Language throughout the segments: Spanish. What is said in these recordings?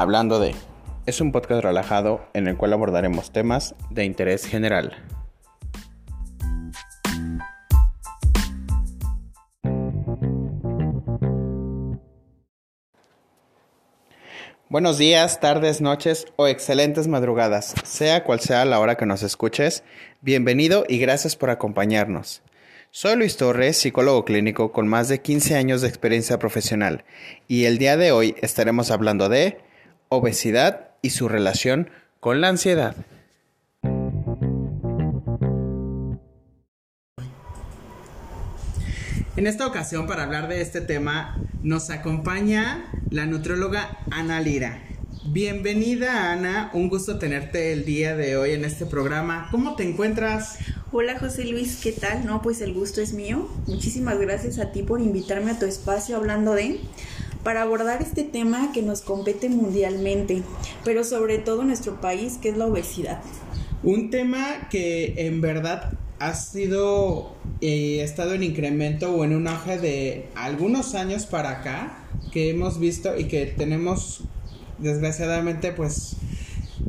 Hablando de es un podcast relajado en el cual abordaremos temas de interés general. Buenos días, tardes, noches o excelentes madrugadas, sea cual sea la hora que nos escuches. Bienvenido y gracias por acompañarnos. Soy Luis Torres, psicólogo clínico con más de 15 años de experiencia profesional, y el día de hoy estaremos hablando de obesidad y su relación con la ansiedad. En esta ocasión, para hablar de este tema, nos acompaña la nutrióloga Ana Lira. Bienvenida Ana, un gusto tenerte el día de hoy en este programa. ¿Cómo te encuentras? Hola José Luis, ¿qué tal? No, pues el gusto es mío. Muchísimas gracias a ti por invitarme a tu espacio hablando de para abordar este tema que nos compete mundialmente, pero sobre todo en nuestro país, que es la obesidad. Un tema que en verdad ha sido eh, estado en incremento o en un auge de algunos años para acá que hemos visto y que tenemos desgraciadamente pues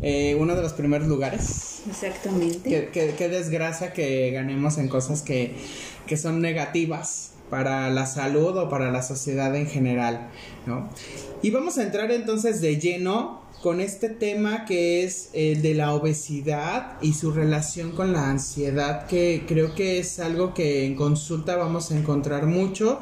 eh, uno de los primeros lugares. Exactamente. Qué, desgracia que ganemos en cosas que, que son negativas para la salud o para la sociedad en general, ¿no? Y vamos a entrar entonces de lleno con este tema que es el de la obesidad y su relación con la ansiedad, que creo que es algo que en consulta vamos a encontrar mucho,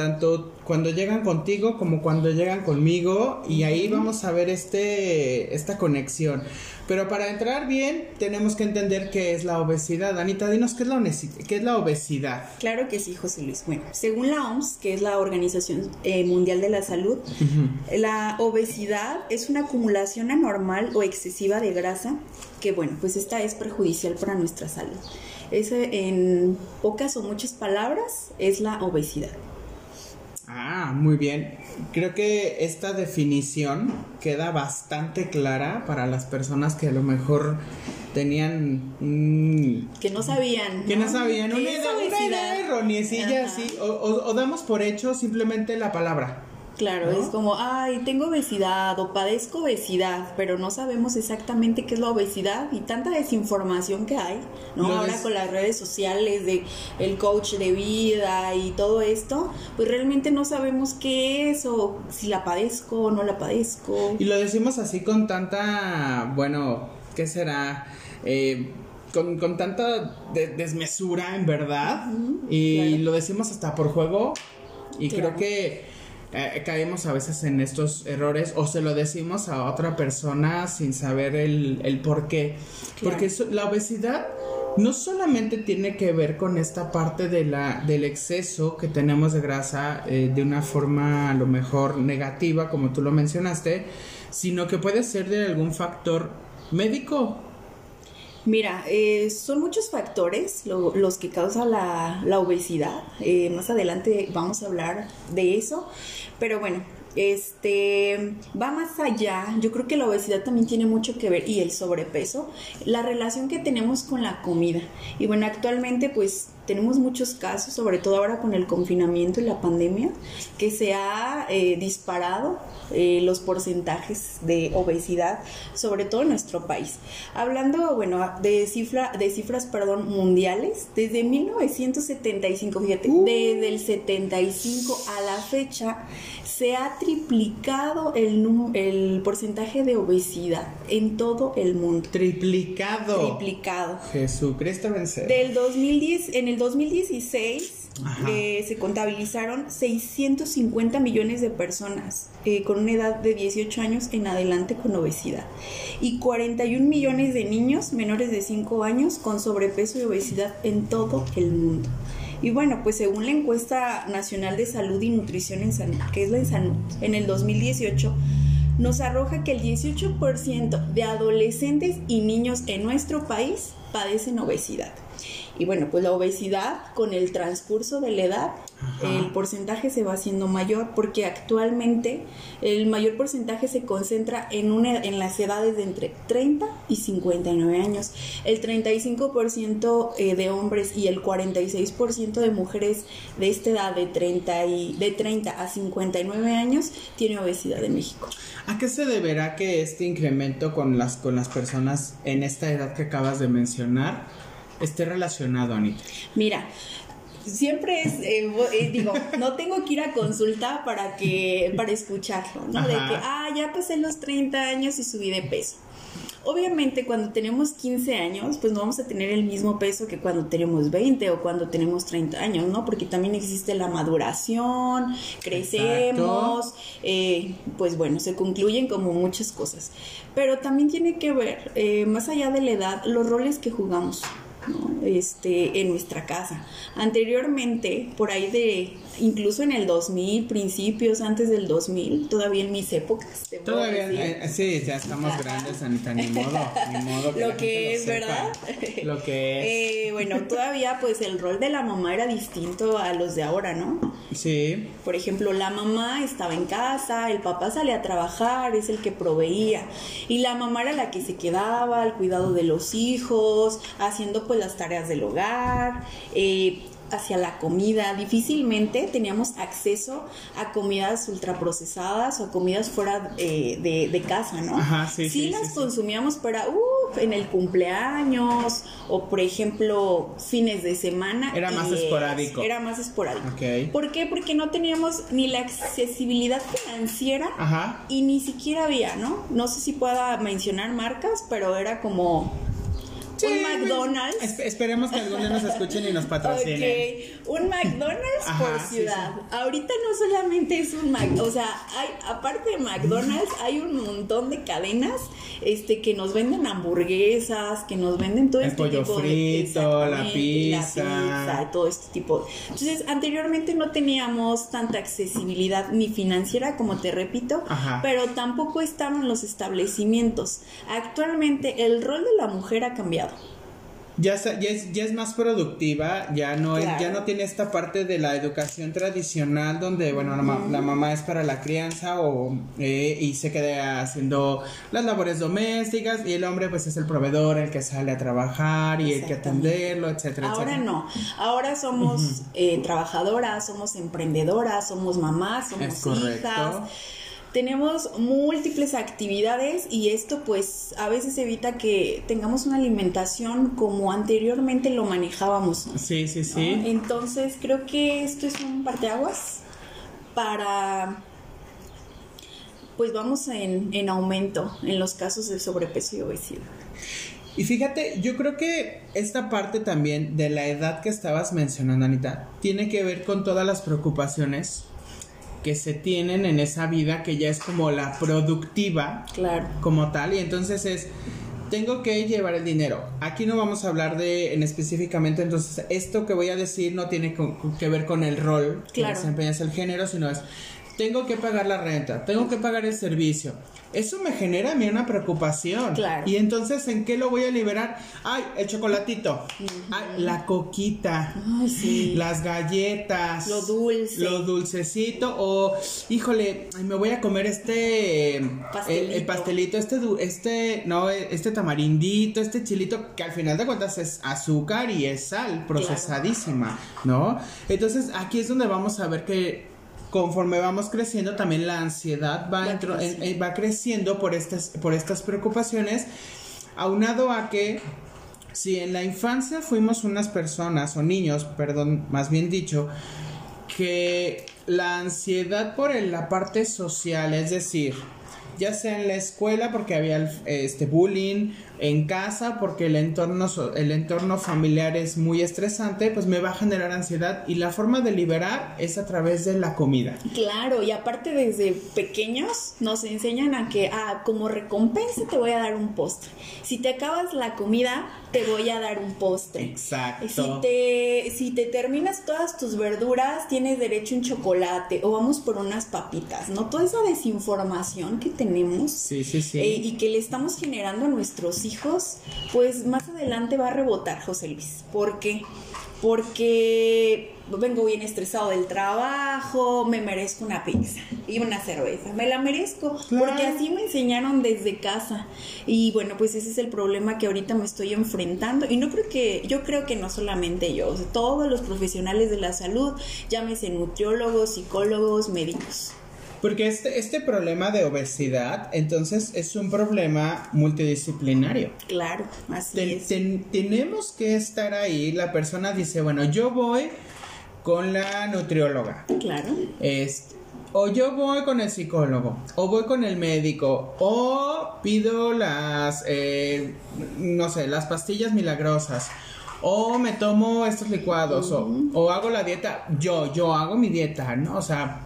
tanto cuando llegan contigo como cuando llegan conmigo, y ahí vamos a ver este, esta conexión. Pero para entrar bien, tenemos que entender qué es la obesidad. Anita, dinos qué es la, qué es la obesidad. Claro que sí, José Luis. Bueno, según la OMS, que es la Organización eh, Mundial de la Salud, la obesidad es una acumulación anormal o excesiva de grasa que, bueno, pues esta es perjudicial para nuestra salud. Es, en pocas o muchas palabras, es la obesidad. Ah, muy bien. Creo que esta definición queda bastante clara para las personas que a lo mejor tenían que no sabían que no, sabían una idea, errónea así o, o, damos por hecho simplemente la palabra Claro, es como, ay, tengo obesidad o padezco obesidad, pero no sabemos exactamente qué es la obesidad y tanta desinformación que hay, ¿no? Ahora con las redes sociales de el coach de vida y todo esto, pues realmente no sabemos qué es o si la padezco o no la padezco. Y lo decimos así con tanta, bueno, ¿qué será? Eh, con, tanta desmesura, en verdad. y lo decimos hasta por juego. Y creo que eh, caemos a veces en estos errores o se lo decimos a otra persona sin saber el, el por qué. Porque la obesidad no solamente tiene que ver con esta parte de la, del exceso que tenemos de grasa eh, de una forma a lo mejor negativa, como tú lo mencionaste, sino que puede ser de algún factor médico Mira, eh, son muchos factores los que causan la, la obesidad. Eh, más adelante vamos a hablar de eso. Pero bueno, este va más allá. Yo creo que la obesidad también tiene mucho que ver y el sobrepeso, la relación que tenemos con la comida. Y bueno, actualmente pues tenemos muchos casos, sobre todo ahora con el confinamiento y la pandemia, que se ha eh, disparado eh, los porcentajes de obesidad, sobre todo en nuestro país. Hablando, bueno, de, cifra, de cifras, perdón, mundiales, desde 1975, fíjate, uh. desde el 75 a la fecha, se ha triplicado el, el porcentaje de obesidad en todo el mundo. Triplicado. Triplicado. Jesucristo vencer. Del 2010, en el 2016 eh, se contabilizaron 650 millones de personas eh, con una edad de 18 años en adelante con obesidad y 41 millones de niños menores de 5 años con sobrepeso y obesidad en todo el mundo. Y bueno, pues según la encuesta nacional de salud y nutrición en salud, que es la salud, en el 2018, nos arroja que el 18% de adolescentes y niños en nuestro país padecen obesidad. Y bueno, pues la obesidad con el transcurso de la edad, el porcentaje se va haciendo mayor porque actualmente el mayor porcentaje se concentra en, una, en las edades de entre 30 y 59 años. El 35% eh, de hombres y el 46% de mujeres de esta edad de 30, y, de 30 a 59 años tiene obesidad en México. ¿A qué se deberá que este incremento con las, con las personas en esta edad que acabas de mencionar esté relacionado, Anita? Mira, siempre es, eh, eh, digo, no tengo que ir a consulta para que, para escucharlo, ¿no? De que, ah, ya pasé los 30 años y subí de peso. Obviamente cuando tenemos 15 años, pues no vamos a tener el mismo peso que cuando tenemos 20 o cuando tenemos 30 años, ¿no? Porque también existe la maduración, crecemos, eh, pues bueno, se concluyen como muchas cosas. Pero también tiene que ver, eh, más allá de la edad, los roles que jugamos. Este, en nuestra casa. Anteriormente, por ahí de, incluso en el 2000, principios antes del 2000, todavía en mis épocas. Todavía, eh, sí, ya estamos grandes, Anita, ni modo, ni modo. lo que es, ¿verdad? Lo que es. Eh, bueno, todavía pues el rol de la mamá era distinto a los de ahora, ¿no? Sí. Por ejemplo, la mamá estaba en casa, el papá salía a trabajar, es el que proveía, y la mamá era la que se quedaba al cuidado de los hijos, haciendo pues las tareas del hogar, eh, hacia la comida. Difícilmente teníamos acceso a comidas ultraprocesadas o a comidas fuera de, de, casa, ¿no? Ajá, sí, sí, las consumíamos para, uh, en el cumpleaños o, por ejemplo, fines de semana. Era más esporádico. Era más esporádico. Okay. ¿Por qué? Porque no teníamos ni la accesibilidad financiera Ajá. y ni siquiera había, ¿no? No sé si pueda mencionar marcas, pero era como un McDonald's. esperemos que algún día nos escuchen y nos patrocinen. Un McDonald's por ciudad. Ahorita no solamente es un McDonald's, o sea, hay, aparte de McDonald's, hay un montón de cadenas este, que nos venden hamburguesas, que nos venden todo El este pollo tipo frito, de, la pizza. la pizza, todo este tipo. Entonces, anteriormente no teníamos tanta accesibilidad ni financiera, como te repito, Ajá. pero tampoco estaban los establecimientos. Actualmente el rol de la mujer ha cambiado. Ya, ya, es, ya es más productiva, ya no es, ya no tiene esta parte de la educación tradicional donde, bueno, la, la mamá es para la crianza o, eh, y se queda haciendo las labores domésticas y el hombre pues es el proveedor, el que sale a trabajar y el que atenderlo, etcétera, Ahora etcétera. no, ahora somos eh, trabajadoras, somos emprendedoras, somos mamás, somos hijas tenemos múltiples actividades y esto pues a veces evita que tengamos una alimentación como anteriormente lo manejábamos. Sí, sí, ¿no? sí. Entonces creo que esto es un parteaguas para pues vamos en, en aumento en los casos de sobrepeso y obesidad. Y fíjate, yo creo que esta parte también de la edad que estabas mencionando, Anita, tiene que ver con todas las preocupaciones que se tienen en esa vida que ya es como la productiva Claro. como tal y entonces es tengo que llevar el dinero. Aquí no vamos a hablar de en específicamente, entonces esto que voy a decir no tiene que ver con el rol que desempeñas el género, sino es tengo que pagar la renta, tengo que pagar el servicio. Eso me genera a mí una preocupación. Claro. Y entonces, ¿en qué lo voy a liberar? Ay, el chocolatito. Ay, la coquita. Ay, sí. Las galletas. Lo dulce. Lo dulcecito. O, híjole, me voy a comer este. eh, Pastelito. El, el pastelito, este, este, no, este tamarindito, este chilito, que al final de cuentas es azúcar y es sal procesadísima, ¿no? Entonces, aquí es donde vamos a ver que conforme vamos creciendo también la ansiedad va, entro- eh, va creciendo por estas, por estas preocupaciones, aunado a que si en la infancia fuimos unas personas o niños, perdón, más bien dicho, que la ansiedad por el- la parte social, es decir, ya sea en la escuela porque había este bullying, en casa porque el entorno el entorno familiar es muy estresante, pues me va a generar ansiedad y la forma de liberar es a través de la comida. Claro, y aparte desde pequeños nos enseñan a que, ah, como recompensa te voy a dar un postre. Si te acabas la comida, te voy a dar un postre. Exacto. Si te, si te terminas todas tus verduras, tienes derecho a un chocolate o vamos por unas papitas, ¿no? Toda esa desinformación que tenemos Sí, sí, sí. eh, y que le estamos generando a nuestros hijos, pues más adelante va a rebotar, José Luis. ¿Por qué? Porque vengo bien estresado del trabajo, me merezco una pizza y una cerveza, me la merezco, porque así me enseñaron desde casa. Y bueno, pues ese es el problema que ahorita me estoy enfrentando y no creo que yo creo que no solamente yo, todos los profesionales de la salud, llámese nutriólogos, psicólogos, médicos. Porque este, este problema de obesidad, entonces, es un problema multidisciplinario. Claro, así es. tenemos que estar ahí. La persona dice, bueno, yo voy con la nutrióloga. Claro. Este, o yo voy con el psicólogo, o voy con el médico, o pido las, eh, no sé, las pastillas milagrosas, o me tomo estos licuados, o, o, hago la dieta, yo, yo hago mi dieta, ¿no? O sea,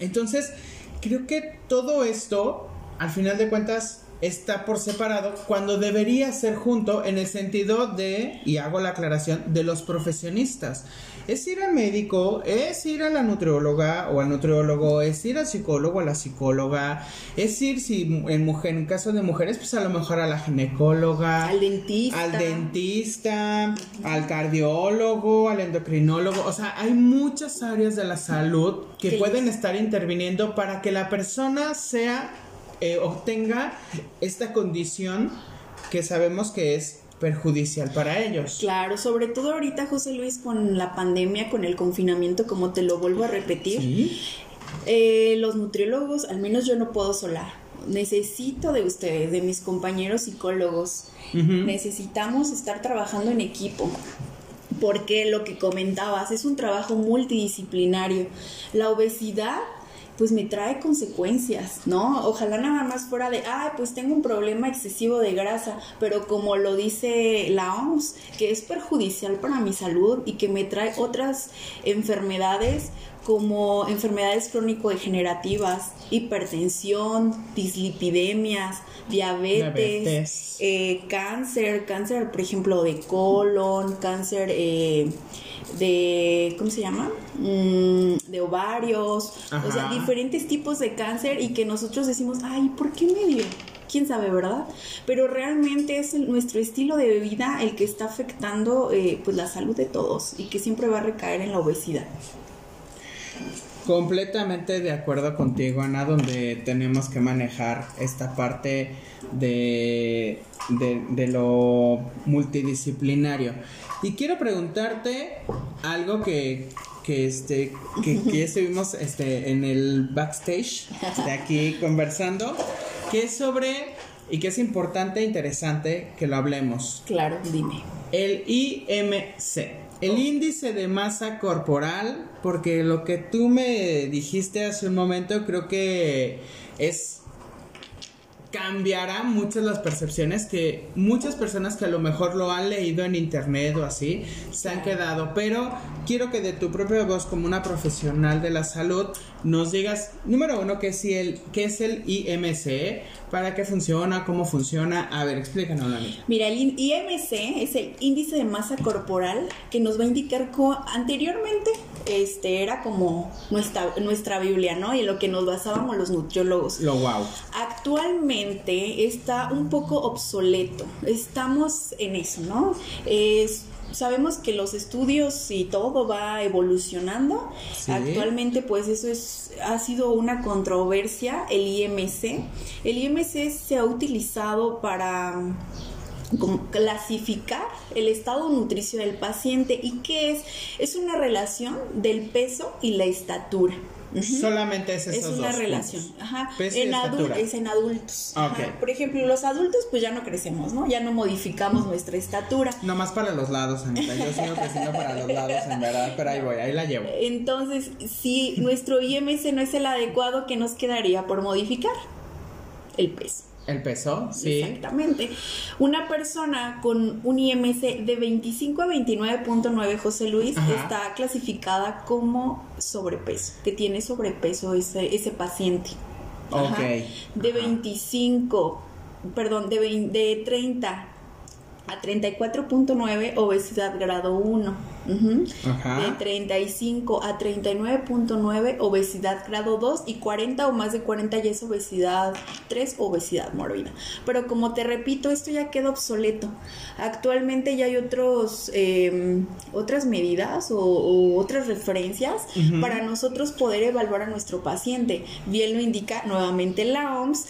entonces, creo que todo esto, al final de cuentas, está por separado cuando debería ser junto en el sentido de, y hago la aclaración, de los profesionistas. Es ir al médico, es ir a la nutrióloga o al nutriólogo, es ir al psicólogo o a la psicóloga, es ir, si en, mujer, en caso de mujeres, pues a lo mejor a la ginecóloga, al dentista, al dentista, al cardiólogo, al endocrinólogo. O sea, hay muchas áreas de la salud que pueden estar interviniendo para que la persona sea eh, obtenga esta condición que sabemos que es perjudicial para ellos. Claro, sobre todo ahorita, José Luis, con la pandemia, con el confinamiento, como te lo vuelvo a repetir, eh, los nutriólogos, al menos yo no puedo solar. Necesito de ustedes, de mis compañeros psicólogos. Necesitamos estar trabajando en equipo porque lo que comentabas es un trabajo multidisciplinario. La obesidad pues me trae consecuencias, ¿no? Ojalá nada más fuera de, ay, pues tengo un problema excesivo de grasa, pero como lo dice la OMS, que es perjudicial para mi salud y que me trae otras enfermedades como enfermedades crónico-degenerativas, hipertensión, dislipidemias, diabetes, Eh, cáncer, cáncer, por ejemplo, de colon, cáncer eh, de, ¿cómo se llama? Mm, de ovarios, o sea, diferentes tipos de cáncer y que nosotros decimos, ay, ¿por qué me dio? quién sabe, ¿verdad? Pero realmente es nuestro estilo de vida el que está afectando eh, pues la salud de todos y que siempre va a recaer en la obesidad. Completamente de acuerdo contigo, Ana, donde tenemos que manejar esta parte de, de lo multidisciplinario. Y quiero preguntarte algo que, que este que, que estuvimos este en el backstage de aquí conversando que es sobre y que es importante e interesante que lo hablemos. Claro, dime. El IMC, el índice de masa corporal, porque lo que tú me dijiste hace un momento creo que es cambiará muchas las percepciones que muchas personas que a lo mejor lo han leído en internet o así se han quedado, pero quiero que de tu propia voz como una profesional de la salud nos digas, número uno, qué es el, qué es el IMC, para qué funciona, cómo funciona, a ver, explícanos la Mira, el IMC es el índice de masa corporal que nos va a indicar cómo anteriormente este era como nuestra, nuestra Biblia, ¿no? Y en lo que nos basábamos los nutriólogos. Lo wow. Actualmente está un poco obsoleto. Estamos en eso, ¿no? Es sabemos que los estudios y todo va evolucionando. Actualmente, pues eso es ha sido una controversia el IMC. El IMC se ha utilizado para clasificar el estado nutricio del paciente y qué es es una relación del peso y la estatura Solamente es Es una relación. Ajá. En es en adultos. Por ejemplo, los adultos pues ya no crecemos, ¿no? Ya no modificamos nuestra estatura. Nomás para los lados, Anita. Yo sigo creciendo para los lados, en verdad, pero ahí voy, ahí la llevo. Entonces, si nuestro IMC no es el adecuado, ¿qué nos quedaría por modificar? El peso. El peso, sí. Exactamente. Una persona con un IMC de 25 a 29.9, José Luis, está clasificada como sobrepeso, que tiene sobrepeso ese, ese paciente. Ok. De 25, perdón, de, de 30 a 34.9 obesidad grado 1. De 35 a 39.9 obesidad grado 2 y 40 o más de 40 ya es obesidad 3 obesidad mórbida. Pero como te repito, esto ya queda obsoleto. Actualmente ya hay otros, em, otras medidas o, otras referencias para nosotros poder evaluar a nuestro paciente. Bien lo indica nuevamente la OMS,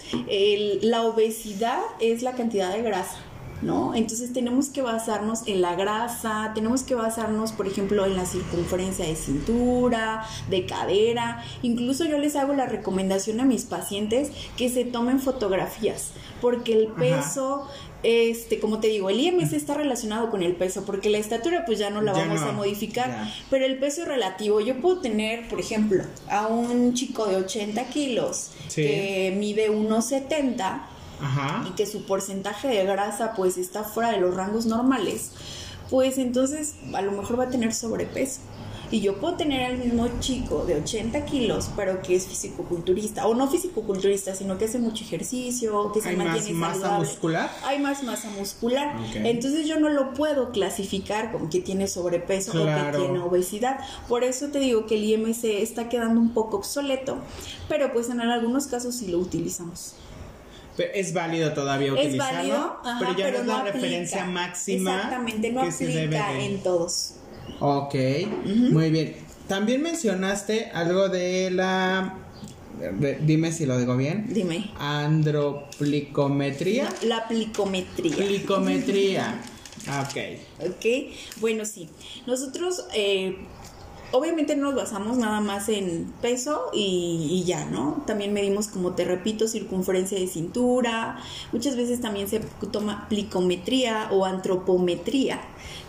la obesidad es la cantidad de grasa ¿no? Entonces tenemos que basarnos en la grasa, tenemos que basarnos, por ejemplo, en la circunferencia de cintura, de cadera. Incluso yo les hago la recomendación a mis pacientes que se tomen fotografías, porque el peso, este, como te digo, el IMC está relacionado con el peso, porque la estatura pues ya no la vamos a modificar, pero el peso es relativo. Yo puedo tener, por ejemplo, a un chico de 80 kilos que mide 1,70 y que su porcentaje de grasa pues está fuera de los rangos normales, pues entonces a lo mejor va a tener sobrepeso. Y yo puedo tener al mismo chico de 80 kilos, pero que es fisicoculturista, o no fisicoculturista, sino que hace mucho ejercicio, que se ¿Hay mantiene más masa muscular? Hay más masa muscular. Entonces yo no lo puedo clasificar como que tiene sobrepeso o que tiene obesidad. Por eso te digo que el IMC está quedando un poco obsoleto, pero pues en algunos casos sí lo utilizamos es válido todavía utilizarlo, es válido, pero ya no es la referencia máxima. Exactamente, no aplica en todos. Ok, muy bien. También mencionaste algo de la dime si lo digo bien. Dime. Androplicometría. La, plicometría. Plicometría. ok. Ok, bueno, sí. Nosotros eh, obviamente no nos basamos nada más en peso y, ya, ¿no? También medimos, como te repito, circunferencia de cintura, muchas veces también se toma plicometría o antropometría,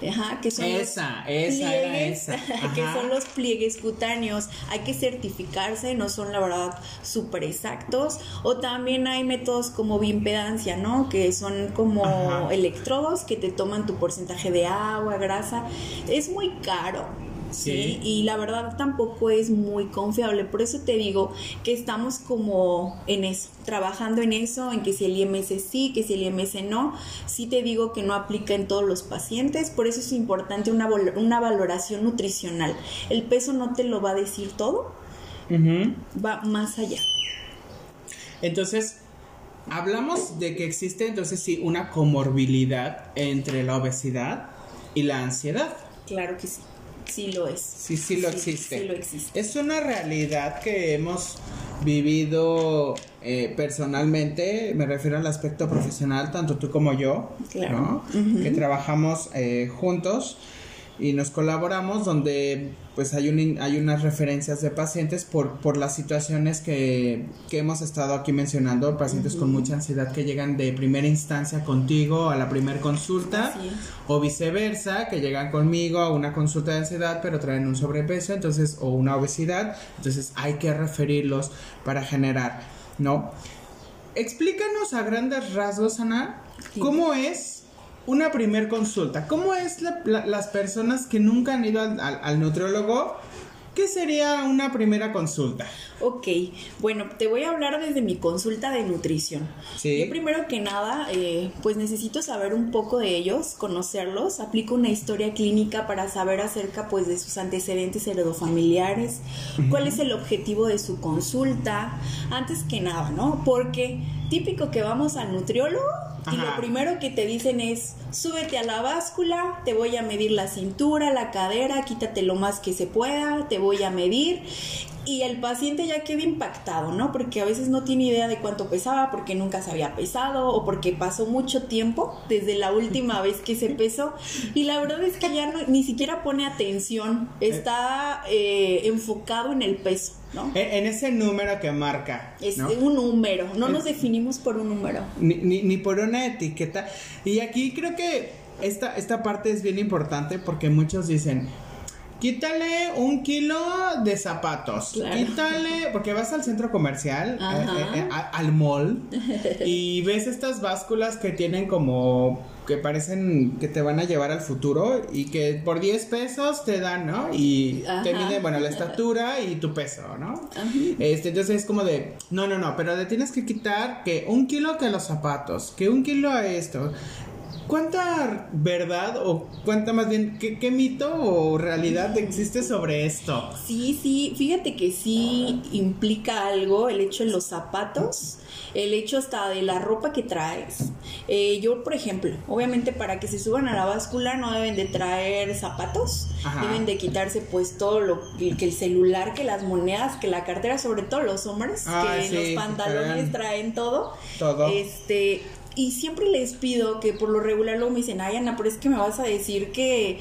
ajá, que son esa, esa era esa. que son los pliegues cutáneos, hay que certificarse, no son la verdad súper exactos, o también hay métodos como bimpedancia, ¿no? Que son como electrodos que te toman tu porcentaje de agua, grasa, es muy caro, ¿sí? Y la verdad tampoco es muy confiable. Por eso te digo que estamos como en eso, trabajando en eso, en que si el IMS sí, que si el IMS no. Sí te digo que no aplica en todos los pacientes, por eso es importante una, una valoración nutricional. El peso no te lo va a decir todo, va más allá. Entonces, hablamos de que existe entonces sí una comorbilidad entre la obesidad y la ansiedad. Claro que sí. Sí lo es. Sí, sí lo existe. Sí lo existe. Es una realidad que hemos vivido eh, personalmente, me refiero al aspecto profesional, tanto tú como yo, claro. que trabajamos eh, juntos y nos colaboramos donde pues hay, un, hay unas referencias de pacientes por, por las situaciones que, que hemos estado aquí mencionando, pacientes con mucha ansiedad que llegan de primera instancia contigo a la primera consulta o viceversa, que llegan conmigo a una consulta de ansiedad pero traen un sobrepeso, entonces o una obesidad, entonces hay que referirlos para generar, ¿no? Explícanos a grandes rasgos, Ana, ¿cómo es una primer consulta. ¿Cómo es las personas que nunca han ido al, al, nutriólogo? ¿Qué sería una primera consulta? Ok, bueno, te voy a hablar desde mi consulta de nutrición. ¿Sí? Yo primero que nada, eh, pues necesito saber un poco de ellos, conocerlos. Aplico una historia clínica para saber acerca, pues, de sus antecedentes heredofamiliares, cuál es el objetivo de su consulta. Antes que nada, ¿no? Porque típico que vamos al nutriólogo y lo primero que te dicen es, súbete a la báscula, te voy a medir la cintura, la cadera, quítate lo más que se pueda, te voy a medir y el paciente ya queda impactado, ¿no? Porque a veces no tiene idea de cuánto pesaba, porque nunca se había pesado o porque pasó mucho tiempo desde la última vez que se pesó y la verdad es que ya ni siquiera pone atención, está eh, enfocado en el peso. ¿no? En, ese número que marca. Es un número, no nos definimos por un número. Ni, ni, ni, por una etiqueta. Y aquí creo que esta, esta parte es bien importante porque muchos dicen, Quítale un kilo de zapatos. Quítale, porque vas al centro comercial, eh, eh, eh, al mall, y ves estas básculas que tienen como que parecen que te van a llevar al futuro y que por 10 pesos te dan, ¿no? Y te miden, bueno, la estatura y tu peso, ¿no? Este, entonces es como de, no, no, no, pero le tienes que quitar que un kilo que los zapatos, que un kilo a esto ¿Cuánta verdad o cuánta más bien, qué, qué, mito o realidad existe sobre esto? Sí, sí, fíjate que sí implica algo el hecho de los zapatos, el hecho hasta de la ropa que traes. Eh, yo, por ejemplo, obviamente para que se suban a la báscula no deben de traer zapatos, deben de quitarse pues todo lo que el celular, que las monedas, que la cartera, sobre todo los hombres, que los pantalones traen todo. Todo. Este, y siempre les pido que por lo regular luego me dicen, ay Ana, pero es que me vas a decir que,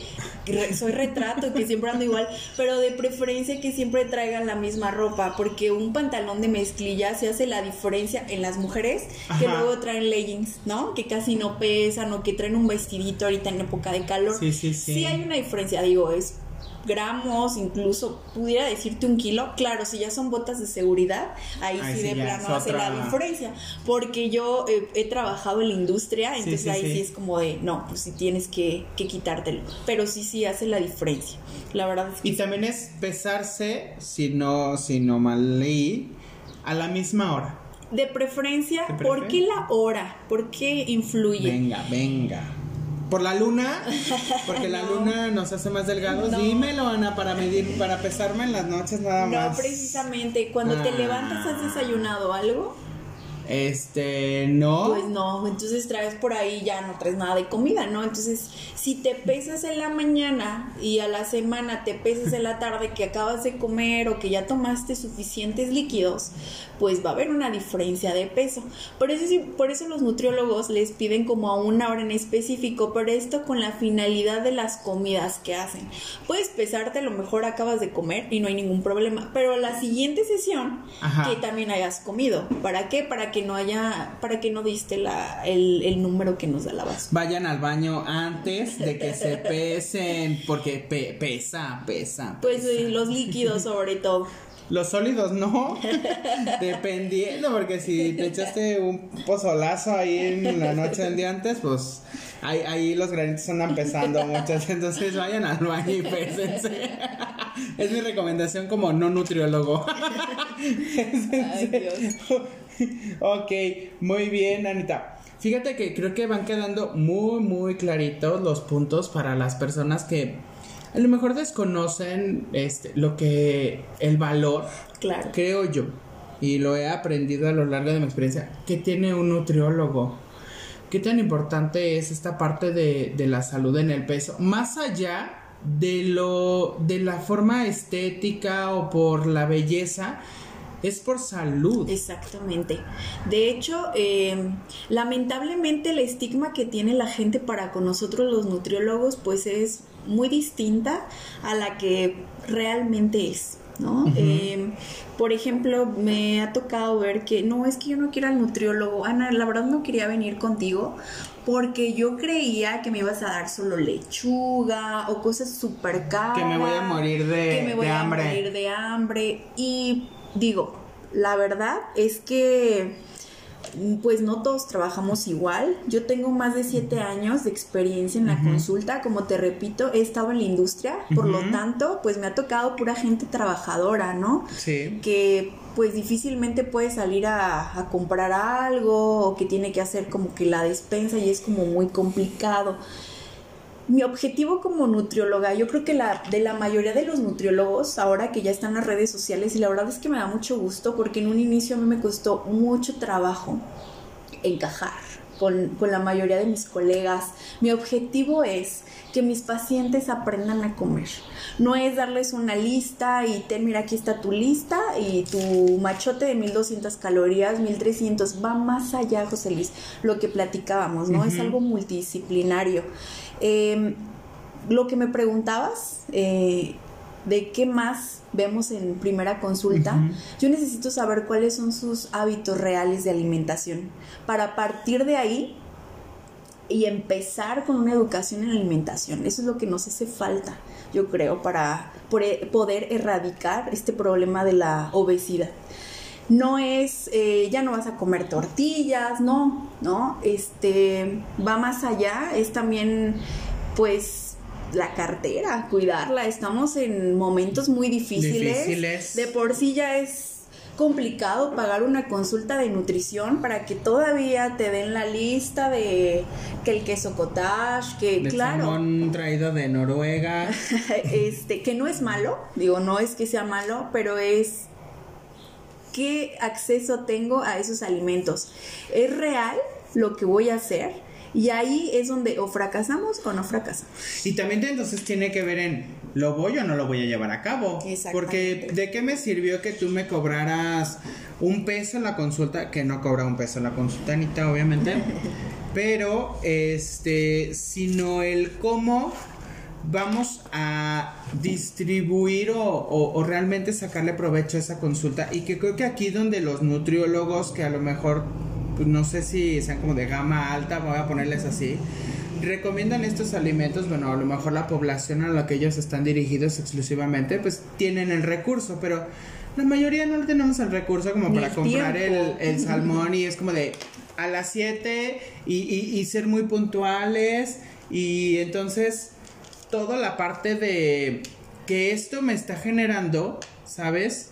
soy retrato, que siempre ando igual, pero de preferencia que siempre traigan la misma ropa, porque un pantalón de mezclilla se hace la diferencia en las mujeres que luego traen leggings, ¿no? Que casi no pesan o que traen un vestidito ahorita en época de calor. Sí, sí, sí. Sí hay una diferencia, digo, es gramos, incluso pudiera decirte un kilo. Claro, si ya son botas de seguridad, ahí, sí, de plano hace la diferencia. Porque yo he trabajado en la industria, entonces ahí sí. es como de, no, pues sí tienes que, quitártelo. Pero sí, sí hace la diferencia. La verdad es que. Y también es pesarse, si no, si no mal leí, a la misma hora. De preferencia, ¿por qué la hora? ¿Por qué influye? Venga, venga. Por la luna, porque la luna nos hace más delgados. Dímelo, Ana, para medir, para pesarme en las noches nada más. No, precisamente. Cuando te ah. levantas, ¿has desayunado algo? Este, no. Pues no, entonces traes por ahí ya no traes nada de comida, ¿no? Entonces, si te pesas en la mañana y a la semana te pesas en la tarde que acabas de comer o que ya tomaste suficientes líquidos, pues va a haber una diferencia de peso. Por eso, por eso los nutriólogos les piden como a una hora en específico, pero esto con la finalidad de las comidas que hacen. Puedes pesarte, a lo mejor acabas de comer y no hay ningún problema, pero la siguiente sesión que también hayas comido. ¿Para qué? Para que no haya, para que no diste la, el, número que nos da la base. Vayan al baño antes de que se pesen, porque pesa, pesa. Pues los líquidos sobre todo. Los sólidos no, dependiendo, porque si te echaste un pozolazo ahí en la noche del día antes, pues ahí, ahí los granitos andan pesando muchas, entonces vayan al baño y pésense. Es mi recomendación como no nutriólogo. Ay, Dios. ok, muy bien, Anita. Fíjate que creo que van quedando muy, muy claritos los puntos para las personas que a lo mejor desconocen este, lo que el valor, claro. creo yo, y lo he aprendido a lo largo de mi experiencia, que tiene un nutriólogo. ¿Qué tan importante es esta parte de, de la salud en el peso? Más allá de lo de la forma estética o por la belleza, es por salud. Exactamente. De hecho, em, lamentablemente el estigma que tiene la gente para con nosotros los nutriólogos pues es muy distinta a la que realmente es. ¿no? Em, por ejemplo, me ha tocado ver que no es que yo no quiera al nutriólogo, Ana, la verdad no quería venir contigo porque yo creía que me ibas a dar solo lechuga o cosas súper caras. Que me voy a morir de, que me voy a morir de hambre. Y digo, la verdad es que pues no todos trabajamos igual. Yo tengo más de siete años de experiencia en la consulta. Como te repito, he estado en la industria, por lo tanto, pues me ha tocado pura gente trabajadora, ¿no? Sí. Que pues difícilmente puede salir a, a comprar algo o que tiene que hacer como que la despensa y es como muy complicado mi objetivo como nutrióloga, yo creo que la de la mayoría de los nutriólogos, ahora que ya están las redes sociales, y la verdad es que me da mucho gusto porque en un inicio a mí me costó mucho trabajo encajar con, con la mayoría de mis colegas. Mi objetivo es que mis pacientes aprendan a comer. No es darles una lista y ten, mira, aquí está tu lista y tu machote de 1200 calorías, 1300. Va más allá, José Luis, lo que platicábamos, ¿no? Es algo multidisciplinario. Em, lo que me preguntabas, eh, de qué más vemos en primera consulta, yo necesito saber cuáles son sus hábitos reales de alimentación para partir de ahí y empezar con una educación en alimentación. Eso es lo que nos hace falta, yo creo, para poder erradicar este problema de la obesidad no es, eh, ya no vas a comer tortillas, no, ¿no? Este, va más allá, es también, pues, la cartera, cuidarla. Estamos en momentos muy difíciles. difíciles. De por sí ya es complicado pagar una consulta de nutrición para que todavía te den la lista de que el queso cottage, que De claro, salmón traído de Noruega. este, que no es malo, digo, no es que sea malo, pero es qué acceso tengo a esos alimentos. ¿Es real lo que voy a hacer? Y ahí es donde o fracasamos o no fracasamos. Y también entonces tiene que ver en lo voy o no lo voy a llevar a cabo. Porque de qué me sirvió que tú me cobraras un peso en la consulta, que no cobra un peso en la consulta, Anita, obviamente. pero este, sino el cómo vamos a distribuir o, o- o realmente sacarle provecho a esa consulta. Y que creo que aquí donde los nutriólogos, que a lo mejor, pues no sé si sean como de gama alta, voy a ponerles así, recomiendan estos alimentos, bueno, a lo mejor la población a la que ellos están dirigidos exclusivamente, pues tienen el recurso, pero la mayoría no tenemos el recurso como Ni para el comprar el, el salmón y es como de a las 7 y, y- y ser muy puntuales y entonces toda la parte de que esto me está generando, ¿sabes?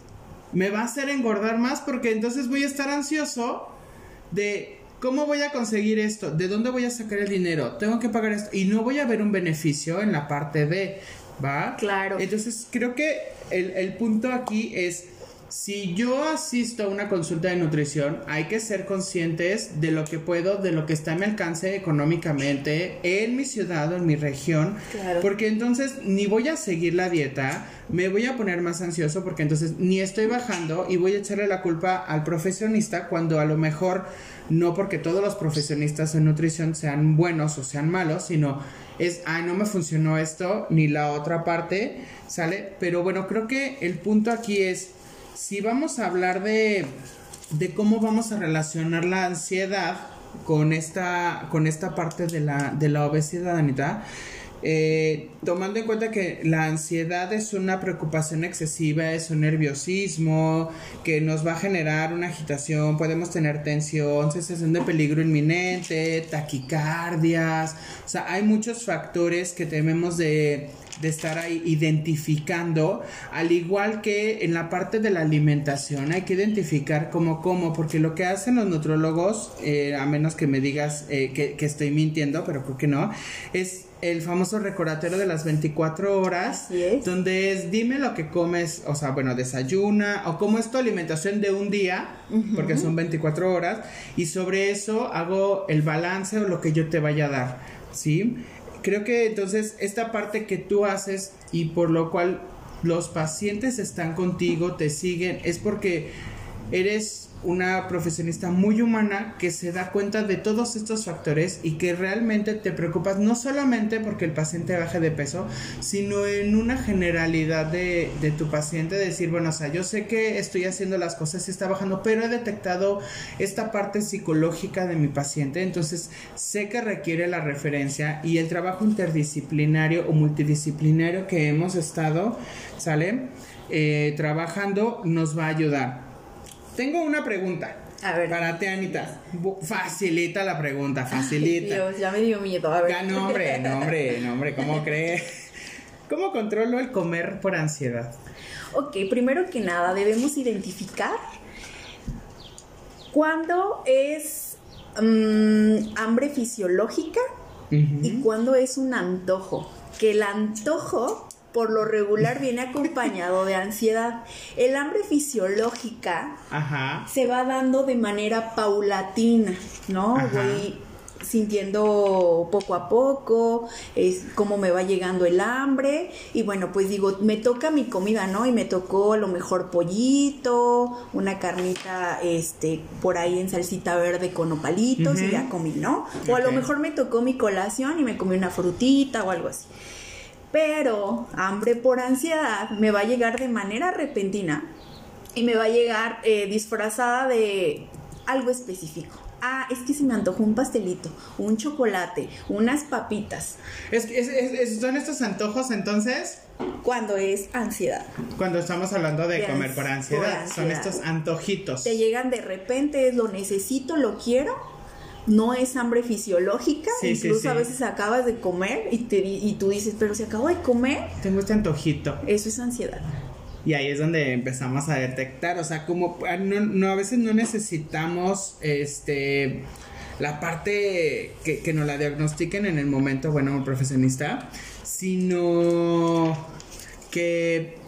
Me va a hacer engordar más porque entonces voy a estar ansioso de cómo voy a conseguir esto, de dónde voy a sacar el dinero, tengo que pagar esto y no voy a ver un beneficio en la parte de, ¿va? Claro. Entonces creo que el, el punto aquí es, si yo asisto a una consulta de nutrición, hay que ser conscientes de lo que puedo, de lo que está a mi alcance económicamente en mi ciudad o en mi región, Claro. porque entonces ni voy a seguir la dieta, me voy a poner más ansioso porque entonces ni estoy bajando y voy a echarle la culpa al profesionista cuando a lo mejor no porque todos los profesionistas en nutrición sean buenos o sean malos, sino es, ay, no me funcionó esto ni la otra parte, ¿sale? Pero bueno, creo que el punto aquí es, si vamos a hablar de, de cómo vamos a relacionar la ansiedad con esta, con esta parte de la, de la obesidad, Anita, eh, tomando en cuenta que la ansiedad es una preocupación excesiva, es un nerviosismo que nos va a generar una agitación, podemos tener tensión, sensación de peligro inminente, taquicardias, o sea, hay muchos factores que debemos de, de estar ahí identificando, al igual que en la parte de la alimentación, hay que identificar cómo como, porque lo que hacen los nutrólogos, eh, a menos que me digas eh, que, que estoy mintiendo, pero creo que no, es el famoso recordatorio de las 24 horas, es. donde es dime lo que comes, o sea, bueno, desayuna, o cómo es tu alimentación de un día, porque son 24 horas, y sobre eso hago el balance o lo que yo te vaya a dar, ¿sí? Creo que entonces esta parte que tú haces y por lo cual los pacientes están contigo, te siguen, es porque eres una profesionista muy humana que se da cuenta de todos estos factores y que realmente te preocupas no solamente porque el paciente baje de peso, sino en una generalidad de, de tu paciente, decir, bueno, o sea, yo sé que estoy haciendo las cosas y está bajando, pero he detectado esta parte psicológica de mi paciente, entonces sé que requiere la referencia y el trabajo interdisciplinario o multidisciplinario que hemos estado, ¿sale? Eh, trabajando nos va a ayudar. Tengo una pregunta. A ver. Para ti, Anita. Facilita la pregunta, facilita. Dios, ya me dio miedo. A ver. Ya, no, hombre, no, hombre, no, hombre, ¿cómo cree? ¿Cómo controlo el comer por ansiedad? Ok, primero que nada debemos identificar cuándo es mm, hambre fisiológica y cuándo es un antojo. Que el antojo por lo regular viene acompañado de ansiedad. El hambre fisiológica Ajá. se va dando de manera paulatina, ¿no? Ajá. Voy sintiendo poco a poco es cómo me va llegando el hambre y bueno pues digo me toca mi comida no y me tocó a lo mejor pollito una carnita este por ahí en salsita verde con opalitos y ya comí no o a lo mejor me tocó mi colación y me comí una frutita o algo así pero hambre por ansiedad me va a llegar de manera repentina y me va a llegar eh, disfrazada de algo específico. Ah, es que se me antojó un pastelito, un chocolate, unas papitas. Es, son estos antojos entonces Cuando es ansiedad. cuando estamos hablando de De comer por ansiedad. por Son ansiedad. estos antojitos. Te llegan de repente, es lo necesito, lo quiero. No es hambre fisiológica. Sí, Incluso sí. a veces acabas de comer y, te, y tú dices, pero se acabó de comer. Tengo este antojito. Eso es ansiedad. Y ahí es donde empezamos a detectar, o sea, como ah, no, a veces no necesitamos este la parte que, que nos la diagnostiquen en el momento, bueno, un profesionista, sino que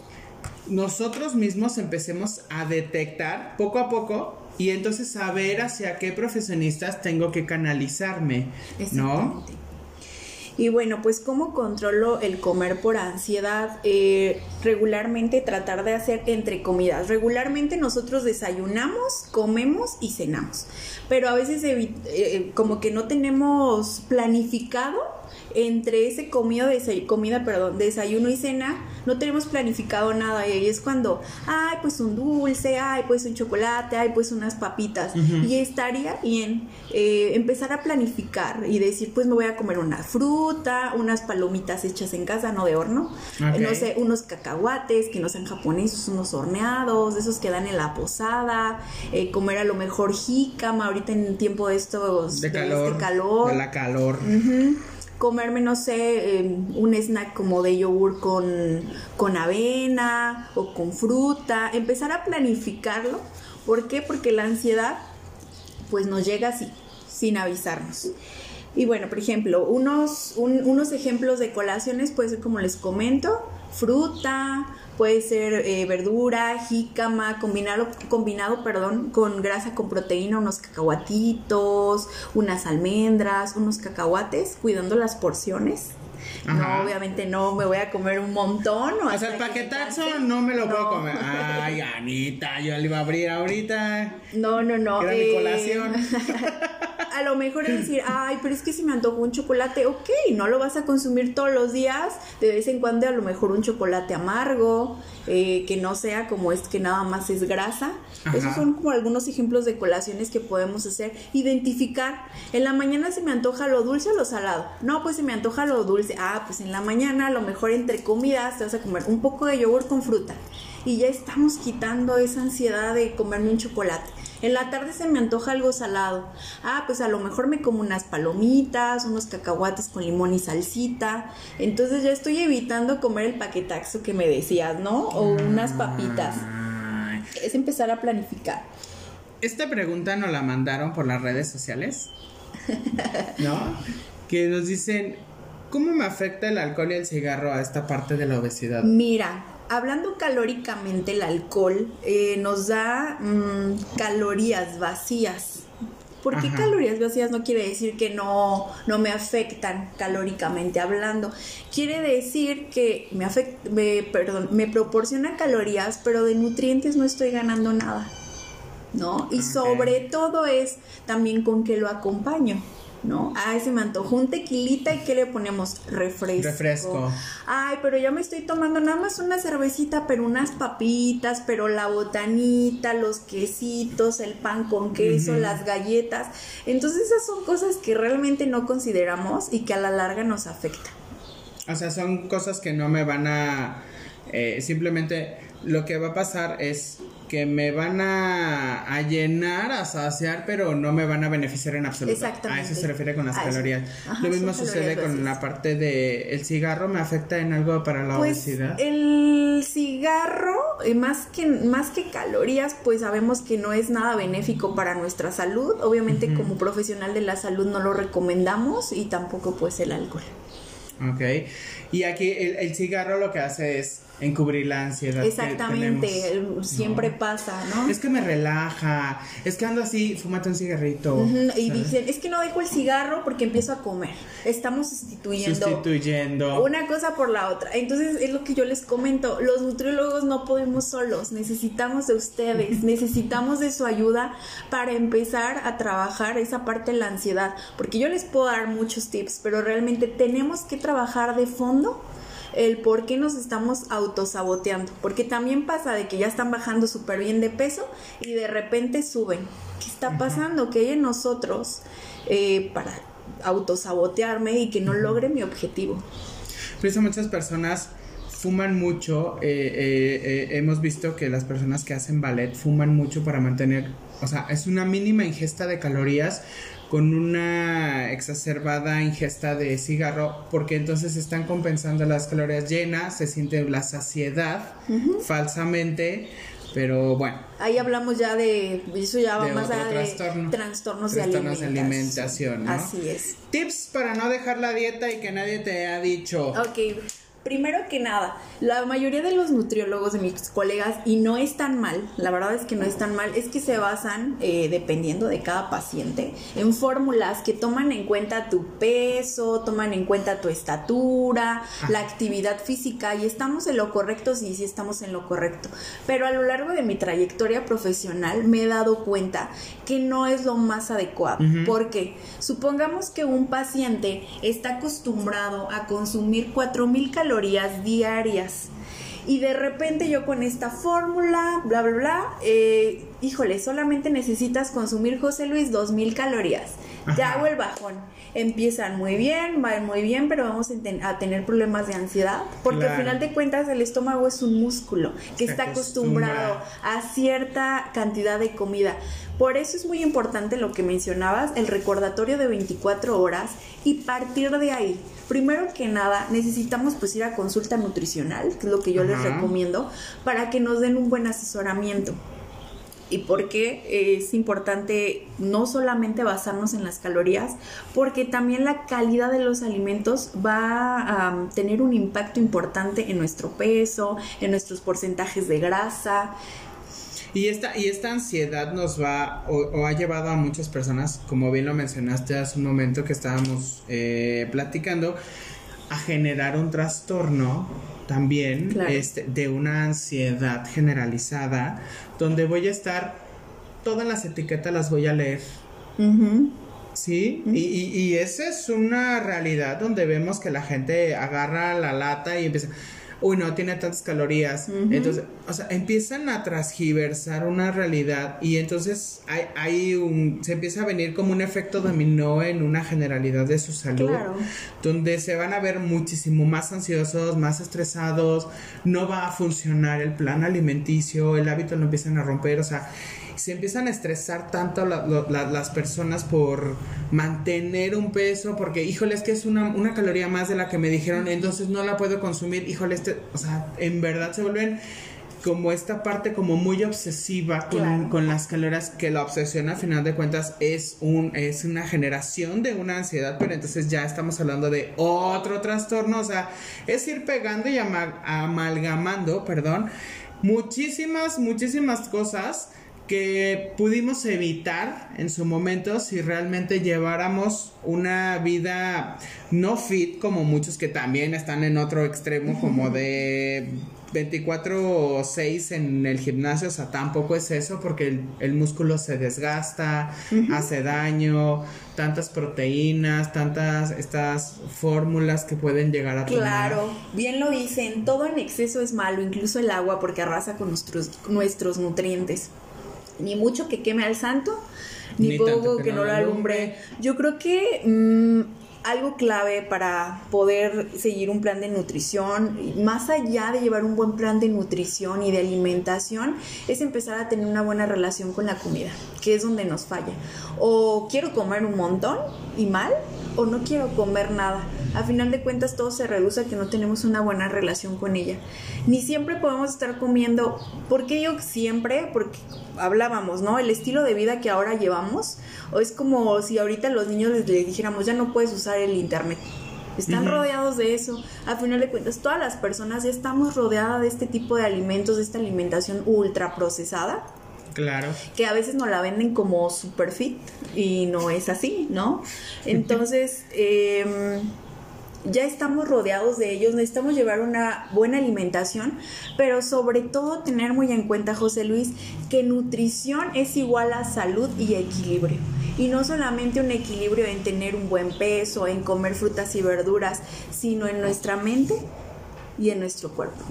nosotros mismos empecemos a detectar poco a poco y entonces saber hacia qué profesionistas tengo que canalizarme, ¿no? Y bueno, pues cómo controlo el comer por ansiedad. Eh, regularmente tratar de hacer entre comidas. Regularmente nosotros desayunamos, comemos y cenamos. Pero a veces eh, como que no tenemos planificado entre ese comida, comida, perdón, desayuno y cena, no tenemos planificado nada. Y ahí es cuando, ay, pues un dulce, ay, pues un chocolate, ay, pues unas papitas. Y estaría bien eh, empezar a planificar y decir, pues me voy a comer una fruta, unas palomitas hechas en casa, no de horno, no sé, unos cacahuates que no sean japoneses, unos horneados, esos que dan en la posada, eh, comer a lo mejor jícama, ahorita en tiempo de estos de, calor, este calor. De la calor comerme, no sé, em, un snack como de yogur con, con avena o con fruta, empezar a planificarlo. ¿Por qué? Porque la ansiedad pues nos llega así, sin avisarnos. Y bueno, por ejemplo, unos, unos ejemplos de colaciones puede ser como les comento, fruta, puede ser eh, verdura, jícama, combinado, combinado perdón, con grasa con proteína, unos cacahuatitos, unas almendras, unos cacahuates, cuidando las porciones. No, obviamente no me voy a comer un montón. O, sea, el paquetazo no me lo puedo comer. Ay, Anita, yo le iba a abrir ahorita. No, no, no. Era mi eh, colación. a lo mejor es decir, ay, pero es que si me antojo un chocolate, ok, no lo vas a consumir todos los días, de vez en cuando a lo mejor un chocolate amargo, eh, que no sea como es que nada más es grasa. Esos son como algunos ejemplos de colaciones que podemos hacer. Identificar, en la mañana se me antoja lo dulce o lo salado. No, pues se me antoja lo dulce. Ah, pues en la mañana a lo mejor entre comidas te vas a comer un poco de yogur con fruta. Y ya estamos quitando esa ansiedad de comerme un chocolate. En la tarde se me antoja algo salado. Ah, pues a lo mejor me como unas palomitas, unos cacahuates con limón y salsita. Entonces ya estoy evitando comer el paquetaxo que me decías, ¿no? O unas papitas. Es empezar a planificar. Esta pregunta nos la mandaron por las redes sociales. ¿No? Que nos dicen, ¿cómo me afecta el alcohol y el cigarro a esta parte de la obesidad? Mira, hablando calóricamente, el alcohol eh, nos da mm, calorías vacías. ¿Por qué calorías vacías no quiere decir que no, no me afectan calóricamente hablando? Quiere decir que me, afecta, me, perdón, me proporciona calorías, pero de nutrientes no estoy ganando nada. ¿No? Y sobre todo es también con qué lo acompaño. ¿No? Ay, se me antojó un tequilita y ¿qué le ponemos? Refresco. Refresco. Ay, pero ya me estoy tomando nada más una cervecita, pero unas papitas, pero la botanita, los quesitos, el pan con queso, las galletas. Entonces esas son cosas que realmente no consideramos y que a la larga nos afectan. O sea, son cosas que no me van a... Eh, simplemente lo que va a pasar es que me van a, llenar, a saciar, pero no me van a beneficiar en absoluto. Exactamente. A eso se refiere con las calorías. Lo mismo sucede con la parte de el cigarro, ¿me afecta en algo para la pues, obesidad? El cigarro, eh, más que, más que calorías, pues sabemos que no es nada benéfico para nuestra salud. Obviamente como profesional de la salud no lo recomendamos y tampoco pues el alcohol. Ok. Y aquí el cigarro lo que hace es encubrir la ansiedad. Exactamente, siempre pasa, ¿no? Es que me relaja, es que ando así, fúmate un cigarrito. Y dicen, es que no dejo el cigarro porque empiezo a comer. Estamos sustituyendo, sustituyendo una cosa por la otra. Entonces es lo que yo les comento, los nutriólogos no podemos solos, necesitamos de ustedes, necesitamos de su ayuda para empezar a trabajar esa parte de la ansiedad, porque yo les puedo dar muchos tips, pero realmente tenemos que trabajar de fondo el por qué nos estamos autosaboteando. Porque también pasa de que ya están bajando súper bien de peso y de repente suben. ¿Qué está pasando? Que hay en nosotros eh, para autosabotearme y que no logre mi objetivo. Por eso muchas personas fuman mucho. Eh, eh, hemos visto que las personas que hacen ballet fuman mucho para mantener, o sea, es una mínima ingesta de calorías con una exacerbada ingesta de cigarro, porque entonces están compensando las calorías llenas, se siente la saciedad falsamente, pero bueno. Ahí hablamos ya de, eso ya va más allá de trastornos, de alimentación. Así es. Tips para no dejar la dieta y que nadie te ha dicho. Ok, Primero que nada, la mayoría de los nutriólogos de mis colegas, y no es tan mal, la verdad es que no es tan mal, es que se basan, eh, dependiendo de cada paciente, en fórmulas que toman en cuenta tu peso, toman en cuenta tu estatura, la actividad física, y estamos en lo correcto, sí, sí estamos en lo correcto. Pero a lo largo de mi trayectoria profesional me he dado cuenta que no es lo más adecuado. Porque supongamos que un paciente está acostumbrado a consumir 4.000 calorías, diarias. Y de repente yo con esta fórmula, bla, bla, bla, eh, híjole, solamente necesitas consumir, José Luis, 2.000 calorías. Ya hago el bajón. Empiezan muy bien, van muy bien, pero vamos a tener problemas de ansiedad, porque al final de cuentas el estómago es un músculo que está acostumbrado a cierta cantidad de comida. Por eso es muy importante lo que mencionabas, el recordatorio de 24 horas y partir de ahí. Primero que nada, necesitamos pues ir a consulta nutricional, que es lo que yo les recomiendo, para que nos den un buen asesoramiento. ¿Y por qué es importante no solamente basarnos en las calorías? Porque también la calidad de los alimentos va a tener un impacto importante en nuestro peso, en nuestros porcentajes de grasa. Y esta, y esta ansiedad nos va o, ha llevado a muchas personas, como bien lo mencionaste hace un momento que estábamos eh, platicando, a generar un trastorno también este, de una ansiedad generalizada, donde voy a estar, todas las etiquetas las voy a leer. ¿Sí? y, y, y esa es una realidad donde vemos que la gente agarra la lata y empieza uy, no tiene tantas calorías. Entonces, o sea, empiezan a transgiversar una realidad y entonces hay, hay, un, se empieza a venir como un efecto dominó en una generalidad de su salud, donde se van a ver muchísimo más ansiosos, más estresados, no va a funcionar el plan alimenticio, el hábito lo empiezan a romper, o sea, se empiezan a estresar tanto las personas por mantener un peso, porque, híjole, es que es una, una caloría más de la que me dijeron, entonces no la puedo consumir, híjole, este, o sea, en verdad se vuelven como esta parte como muy obsesiva con, las calorías que la obsesión al final de cuentas es un es una generación de una ansiedad pero entonces ya estamos hablando de otro trastorno. O sea es ir pegando y amalgamando perdón muchísimas muchísimas cosas que pudimos evitar en su momento si realmente lleváramos una vida no fit como muchos que también están en otro extremo como de 24 o 6 en el gimnasio, o sea, tampoco es eso porque el, músculo se desgasta, hace daño, tantas proteínas, tantas estas fórmulas que pueden llegar a tomar. Claro, bien lo dicen, todo en exceso es malo, incluso el agua porque arrasa con nuestros, nuestros nutrientes ni mucho que queme al santo, ni, poco que, no lo alumbre. Yo creo que mm, algo clave para poder seguir un plan de nutrición, más allá de llevar un buen plan de nutrición y de alimentación, es empezar a tener una buena relación con la comida, que es donde nos falla. O quiero comer un montón y mal, o no quiero comer nada. A final de cuentas todo se reduce a que no tenemos una buena relación con ella. Ni siempre podemos estar comiendo, porque yo siempre, porque hablábamos, ¿no? El estilo de vida que ahora llevamos, o es como si ahorita los niños les, dijéramos, ya no puedes usar el internet. Están rodeados de eso. A final de cuentas, todas las personas ya estamos rodeadas de este tipo de alimentos, de esta alimentación ultra procesada Claro. Que a veces nos la venden como super fit y no es así, ¿no? Entonces, em, ya estamos rodeados de ellos, necesitamos llevar una buena alimentación, pero sobre todo tener muy en cuenta, José Luis, que nutrición es igual a salud y equilibrio. Y no solamente un equilibrio en tener un buen peso, en comer frutas y verduras, sino en nuestra mente y en nuestro cuerpo.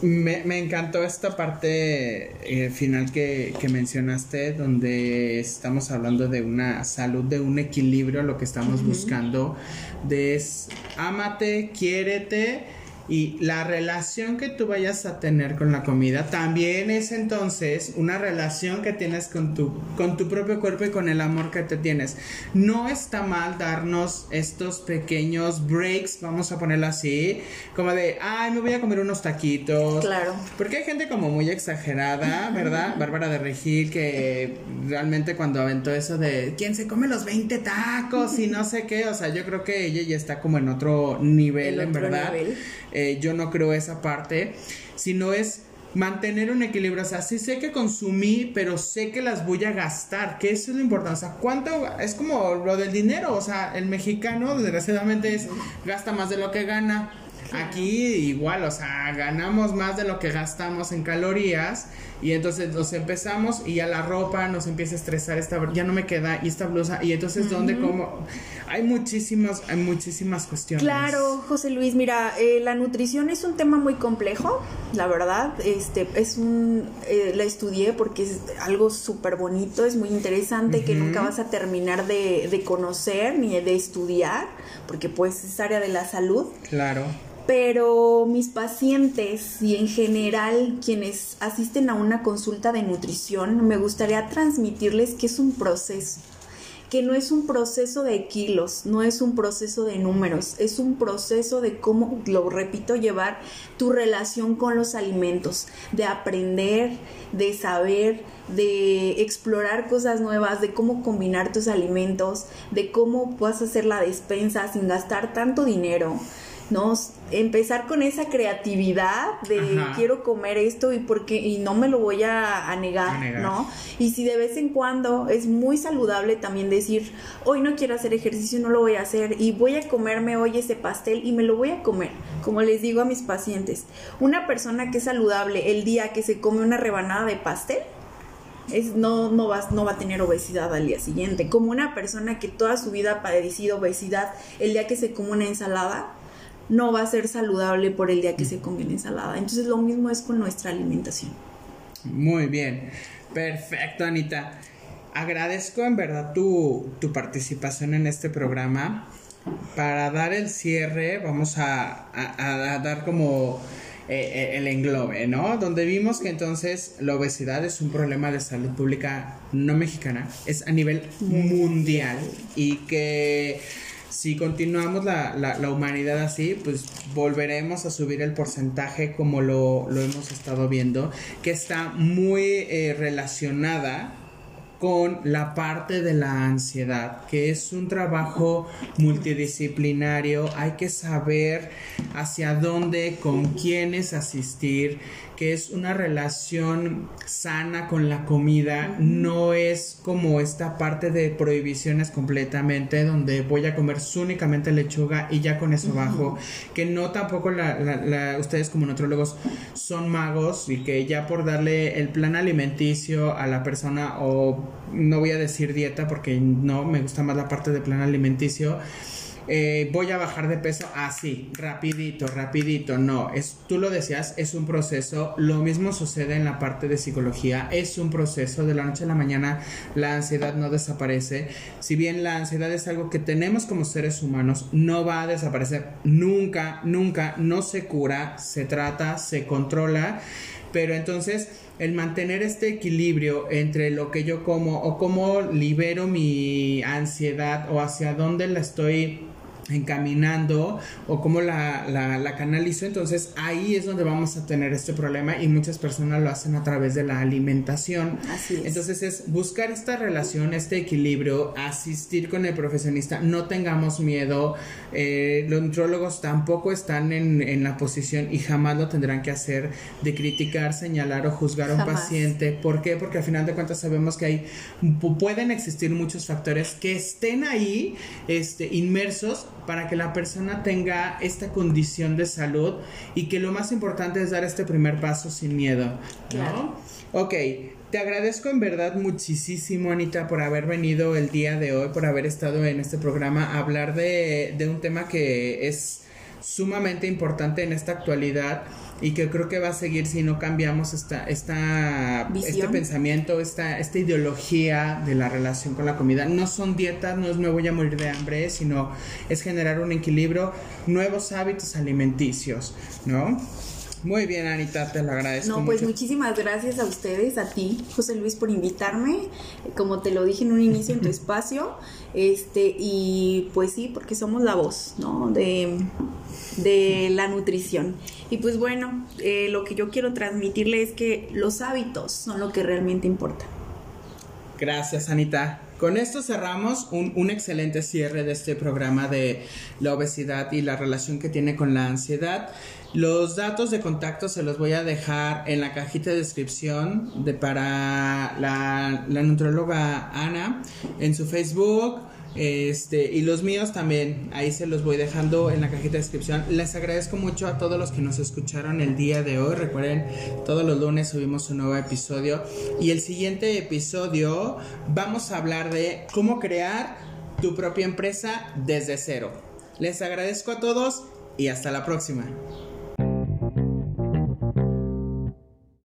Me, me, encantó esta parte eh, final que, que, mencionaste, donde estamos hablando de una salud, de un equilibrio, lo que estamos buscando, de es, ámate, quiérete Y la relación que tú vayas a tener con la comida también es entonces una relación que tienes con tu, con tu propio cuerpo y con el amor que te tienes. No está mal darnos estos pequeños breaks, vamos a ponerlo así, como de, ay, me voy a comer unos taquitos. Claro. Porque hay gente como muy exagerada, ¿verdad? Bárbara de Regil, que realmente cuando aventó eso de, ¿quién se come los 20 tacos y no sé qué? O sea, yo creo que ella ya está como en otro nivel, en verdad. Eh, yo no creo esa parte, sino es mantener un equilibrio. O sea, sí sé que consumí, pero sé que las voy a gastar, que eso es lo importante. O sea, ¿cuánto? Es como lo del dinero. O sea, el mexicano, desgraciadamente, es, gasta más de lo que gana. Aquí igual, o sea, ganamos más de lo que gastamos en calorías y entonces nos empezamos y ya la ropa nos empieza a estresar, esta, ya no me queda y esta blusa y entonces ¿dónde como? Hay muchísimas, hay muchísimas cuestiones. Claro, José Luis, mira, eh, la nutrición es un tema muy complejo, la verdad, este, es un, eh, la estudié porque es algo súper bonito, es muy interesante que nunca vas a terminar de, de conocer ni de estudiar, porque pues es área de la salud. Claro pero mis pacientes y en general quienes asisten a una consulta de nutrición, me gustaría transmitirles que es un proceso, que no es un proceso de kilos, no es un proceso de números, es un proceso de cómo, lo repito, llevar tu relación con los alimentos, de aprender, de saber, de explorar cosas nuevas, de cómo combinar tus alimentos, de cómo puedas hacer la despensa sin gastar tanto dinero ¿no? Empezar con esa creatividad de quiero comer esto y porque y no me lo voy a, negar, ¿no? Y si de vez en cuando es muy saludable también decir, hoy no quiero hacer ejercicio, no lo voy a hacer y voy a comerme hoy ese pastel y me lo voy a comer, como les digo a mis pacientes. Una persona que es saludable el día que se come una rebanada de pastel, es, no, no, va, no va a tener obesidad al día siguiente. Como una persona que toda su vida ha padecido obesidad, el día que se come una ensalada, no va a ser saludable por el día que se come ensalada. Entonces lo mismo es con nuestra alimentación. Muy bien, perfecto Anita. Agradezco en verdad tu, tu participación en este programa. Para dar el cierre, vamos a, a, dar como eh, eh, el englobe, ¿no? Donde vimos que entonces la obesidad es un problema de salud pública no mexicana, es a nivel mundial y que si continuamos la, la, humanidad así, pues volveremos a subir el porcentaje como lo, hemos estado viendo, que está muy eh, relacionada con la parte de la ansiedad, que es un trabajo multidisciplinario, hay que saber hacia dónde, con quiénes asistir, que es una relación sana con la comida, no es como esta parte de prohibiciones completamente, donde voy a comer únicamente lechuga y ya con eso bajo, que no tampoco la, ustedes como nutrólogos son magos y que ya por darle el plan alimenticio a la persona o no voy a decir dieta porque no, me gusta más la parte de plan alimenticio, eh, voy a bajar de peso así, rapidito, rapidito. No, es, tú lo decías, es un proceso. Lo mismo sucede en la parte de psicología. Es un proceso. De la noche a la mañana la ansiedad no desaparece. Si bien la ansiedad es algo que tenemos como seres humanos, no va a desaparecer nunca, nunca. No se cura, se trata, se controla. Pero entonces el mantener este equilibrio entre lo que yo como o cómo libero mi ansiedad o hacia dónde la estoy encaminando o cómo la, la, la, canalizo, entonces ahí es donde vamos a tener este problema y muchas personas lo hacen a través de la alimentación. Así es. Entonces es buscar esta relación, este equilibrio, asistir con el profesionista, no tengamos miedo, eh, los nutrólogos tampoco están en, en, la posición y jamás lo tendrán que hacer de criticar, señalar o juzgar a un paciente. ¿Por qué? Porque al final de cuentas sabemos que hay, pueden existir muchos factores que estén ahí este, inmersos para que la persona tenga esta condición de salud y que lo más importante es dar este primer paso sin miedo, ¿no? Ok, te agradezco en verdad muchísimo, Anita, por haber venido el día de hoy, por haber estado en este programa a hablar de, de un tema que es sumamente importante en esta actualidad y que creo que va a seguir si no cambiamos esta, esta este pensamiento, esta, esta ideología de la relación con la comida. No son dietas, no es me voy a morir de hambre, sino es generar un equilibrio, nuevos hábitos alimenticios, ¿no? Muy bien, Anita, te lo agradezco. No, pues muchísimas gracias a ustedes, a ti, José Luis, por invitarme. Como te lo dije en un inicio en tu espacio, este, y pues sí, porque somos la voz, ¿no? De, de la nutrición. Y pues bueno, eh, lo que yo quiero transmitirle es que los hábitos son lo que realmente importa. Gracias, Anita. Con esto cerramos un, un, excelente cierre de este programa de la obesidad y la relación que tiene con la ansiedad. Los datos de contacto se los voy a dejar en la cajita de descripción de, para la, la nutróloga Ana en su Facebook este, y los míos también, ahí se los voy dejando en la cajita de descripción. Les agradezco mucho a todos los que nos escucharon el día de hoy. Recuerden, todos los lunes subimos un nuevo episodio. Y el siguiente episodio vamos a hablar de cómo crear tu propia empresa desde cero. Les agradezco a todos y hasta la próxima.